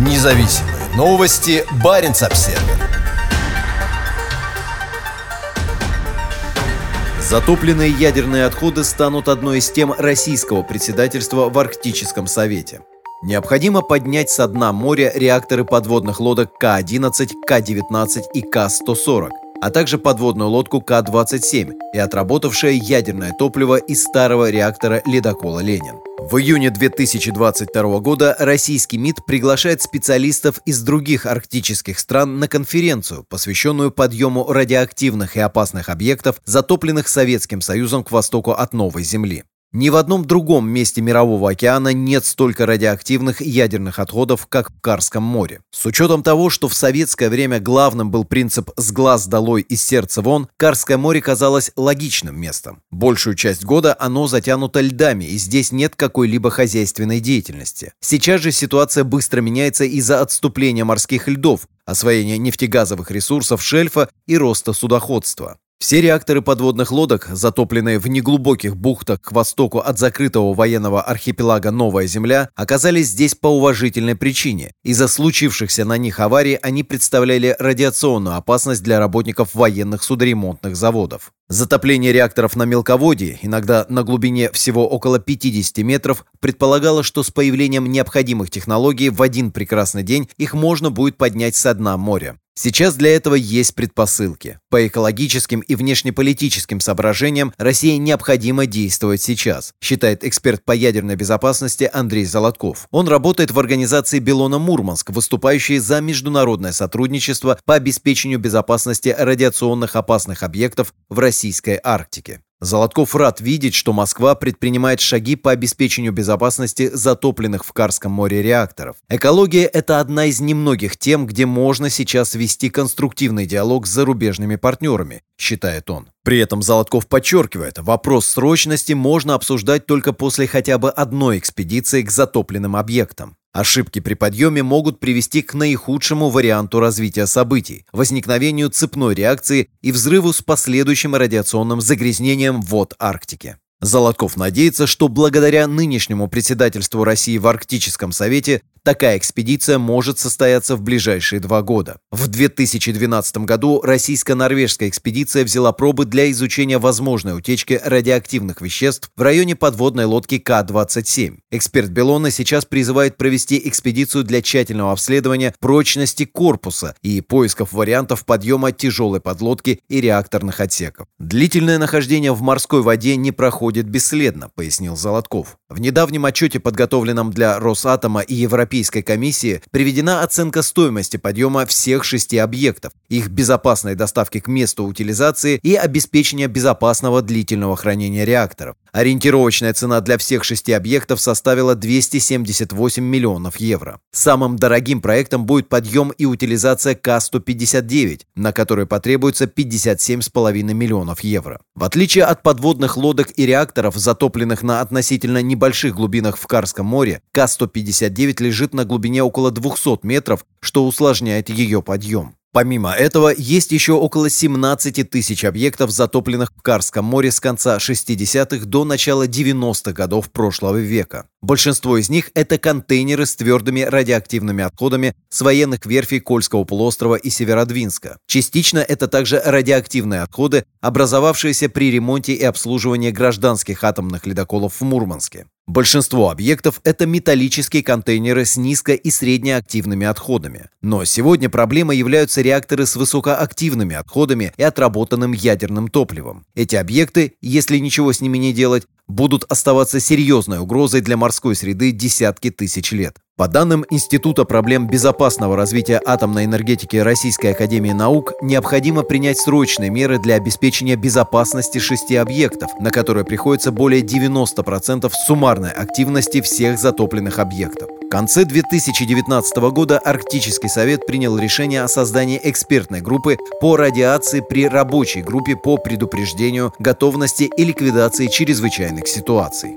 Независимые новости. Барин обсерва Затопленные ядерные отходы станут одной из тем российского председательства в Арктическом совете. Необходимо поднять со дна моря реакторы подводных лодок К-11, К-19 и К-140, а также подводную лодку К-27 и отработавшее ядерное топливо из старого реактора ледокола «Ленин». В июне 2022 года российский МИД приглашает специалистов из других арктических стран на конференцию, посвященную подъему радиоактивных и опасных объектов, затопленных Советским Союзом к востоку от Новой Земли. Ни в одном другом месте Мирового океана нет столько радиоактивных ядерных отходов, как в Карском море. С учетом того, что в советское время главным был принцип «с глаз долой и сердца вон», Карское море казалось логичным местом. Большую часть года оно затянуто льдами, и здесь нет какой-либо хозяйственной деятельности. Сейчас же ситуация быстро меняется из-за отступления морских льдов, освоения нефтегазовых ресурсов шельфа и роста судоходства. Все реакторы подводных лодок, затопленные в неглубоких бухтах к востоку от закрытого военного архипелага Новая Земля, оказались здесь по уважительной причине. Из-за случившихся на них аварий они представляли радиационную опасность для работников военных судоремонтных заводов. Затопление реакторов на мелководье, иногда на глубине всего около 50 метров, предполагало, что с появлением необходимых технологий в один прекрасный день их можно будет поднять со дна моря. Сейчас для этого есть предпосылки. По экологическим и внешнеполитическим соображениям России необходимо действовать сейчас, считает эксперт по ядерной безопасности Андрей Золотков. Он работает в организации Белона Мурманск, выступающей за международное сотрудничество по обеспечению безопасности радиационных опасных объектов в российской Арктике. Золотков рад видеть, что Москва предпринимает шаги по обеспечению безопасности затопленных в Карском море реакторов. Экология – это одна из немногих тем, где можно сейчас вести конструктивный диалог с зарубежными партнерами, считает он. При этом Золотков подчеркивает, вопрос срочности можно обсуждать только после хотя бы одной экспедиции к затопленным объектам. Ошибки при подъеме могут привести к наихудшему варианту развития событий – возникновению цепной реакции и взрыву с последующим радиационным загрязнением вод Арктики. Золотков надеется, что благодаря нынешнему председательству России в Арктическом совете Такая экспедиция может состояться в ближайшие два года. В 2012 году российско-норвежская экспедиция взяла пробы для изучения возможной утечки радиоактивных веществ в районе подводной лодки К-27. Эксперт Белона сейчас призывает провести экспедицию для тщательного обследования прочности корпуса и поисков вариантов подъема тяжелой подлодки и реакторных отсеков. Длительное нахождение в морской воде не проходит бесследно, пояснил Золотков. В недавнем отчете, подготовленном для Росатома и Европейской комиссии приведена оценка стоимости подъема всех шести объектов, их безопасной доставки к месту утилизации и обеспечения безопасного длительного хранения реакторов. Ориентировочная цена для всех шести объектов составила 278 миллионов евро. Самым дорогим проектом будет подъем и утилизация К-159, на который потребуется 57,5 миллионов евро. В отличие от подводных лодок и реакторов, затопленных на относительно небольших глубинах в Карском море, К-159 лежит на глубине около 200 метров, что усложняет ее подъем. Помимо этого, есть еще около 17 тысяч объектов, затопленных в Карском море с конца 60-х до начала 90-х годов прошлого века. Большинство из них – это контейнеры с твердыми радиоактивными отходами с военных верфей Кольского полуострова и Северодвинска. Частично это также радиоактивные отходы, образовавшиеся при ремонте и обслуживании гражданских атомных ледоколов в Мурманске. Большинство объектов – это металлические контейнеры с низко- и среднеактивными отходами. Но сегодня проблемой являются реакторы с высокоактивными отходами и отработанным ядерным топливом. Эти объекты, если ничего с ними не делать, будут оставаться серьезной угрозой для морской среды десятки тысяч лет. По данным Института проблем безопасного развития атомной энергетики Российской Академии Наук, необходимо принять срочные меры для обеспечения безопасности шести объектов, на которые приходится более 90% суммарной активности всех затопленных объектов. В конце 2019 года Арктический совет принял решение о создании экспертной группы по радиации при рабочей группе по предупреждению, готовности и ликвидации чрезвычайных ситуаций.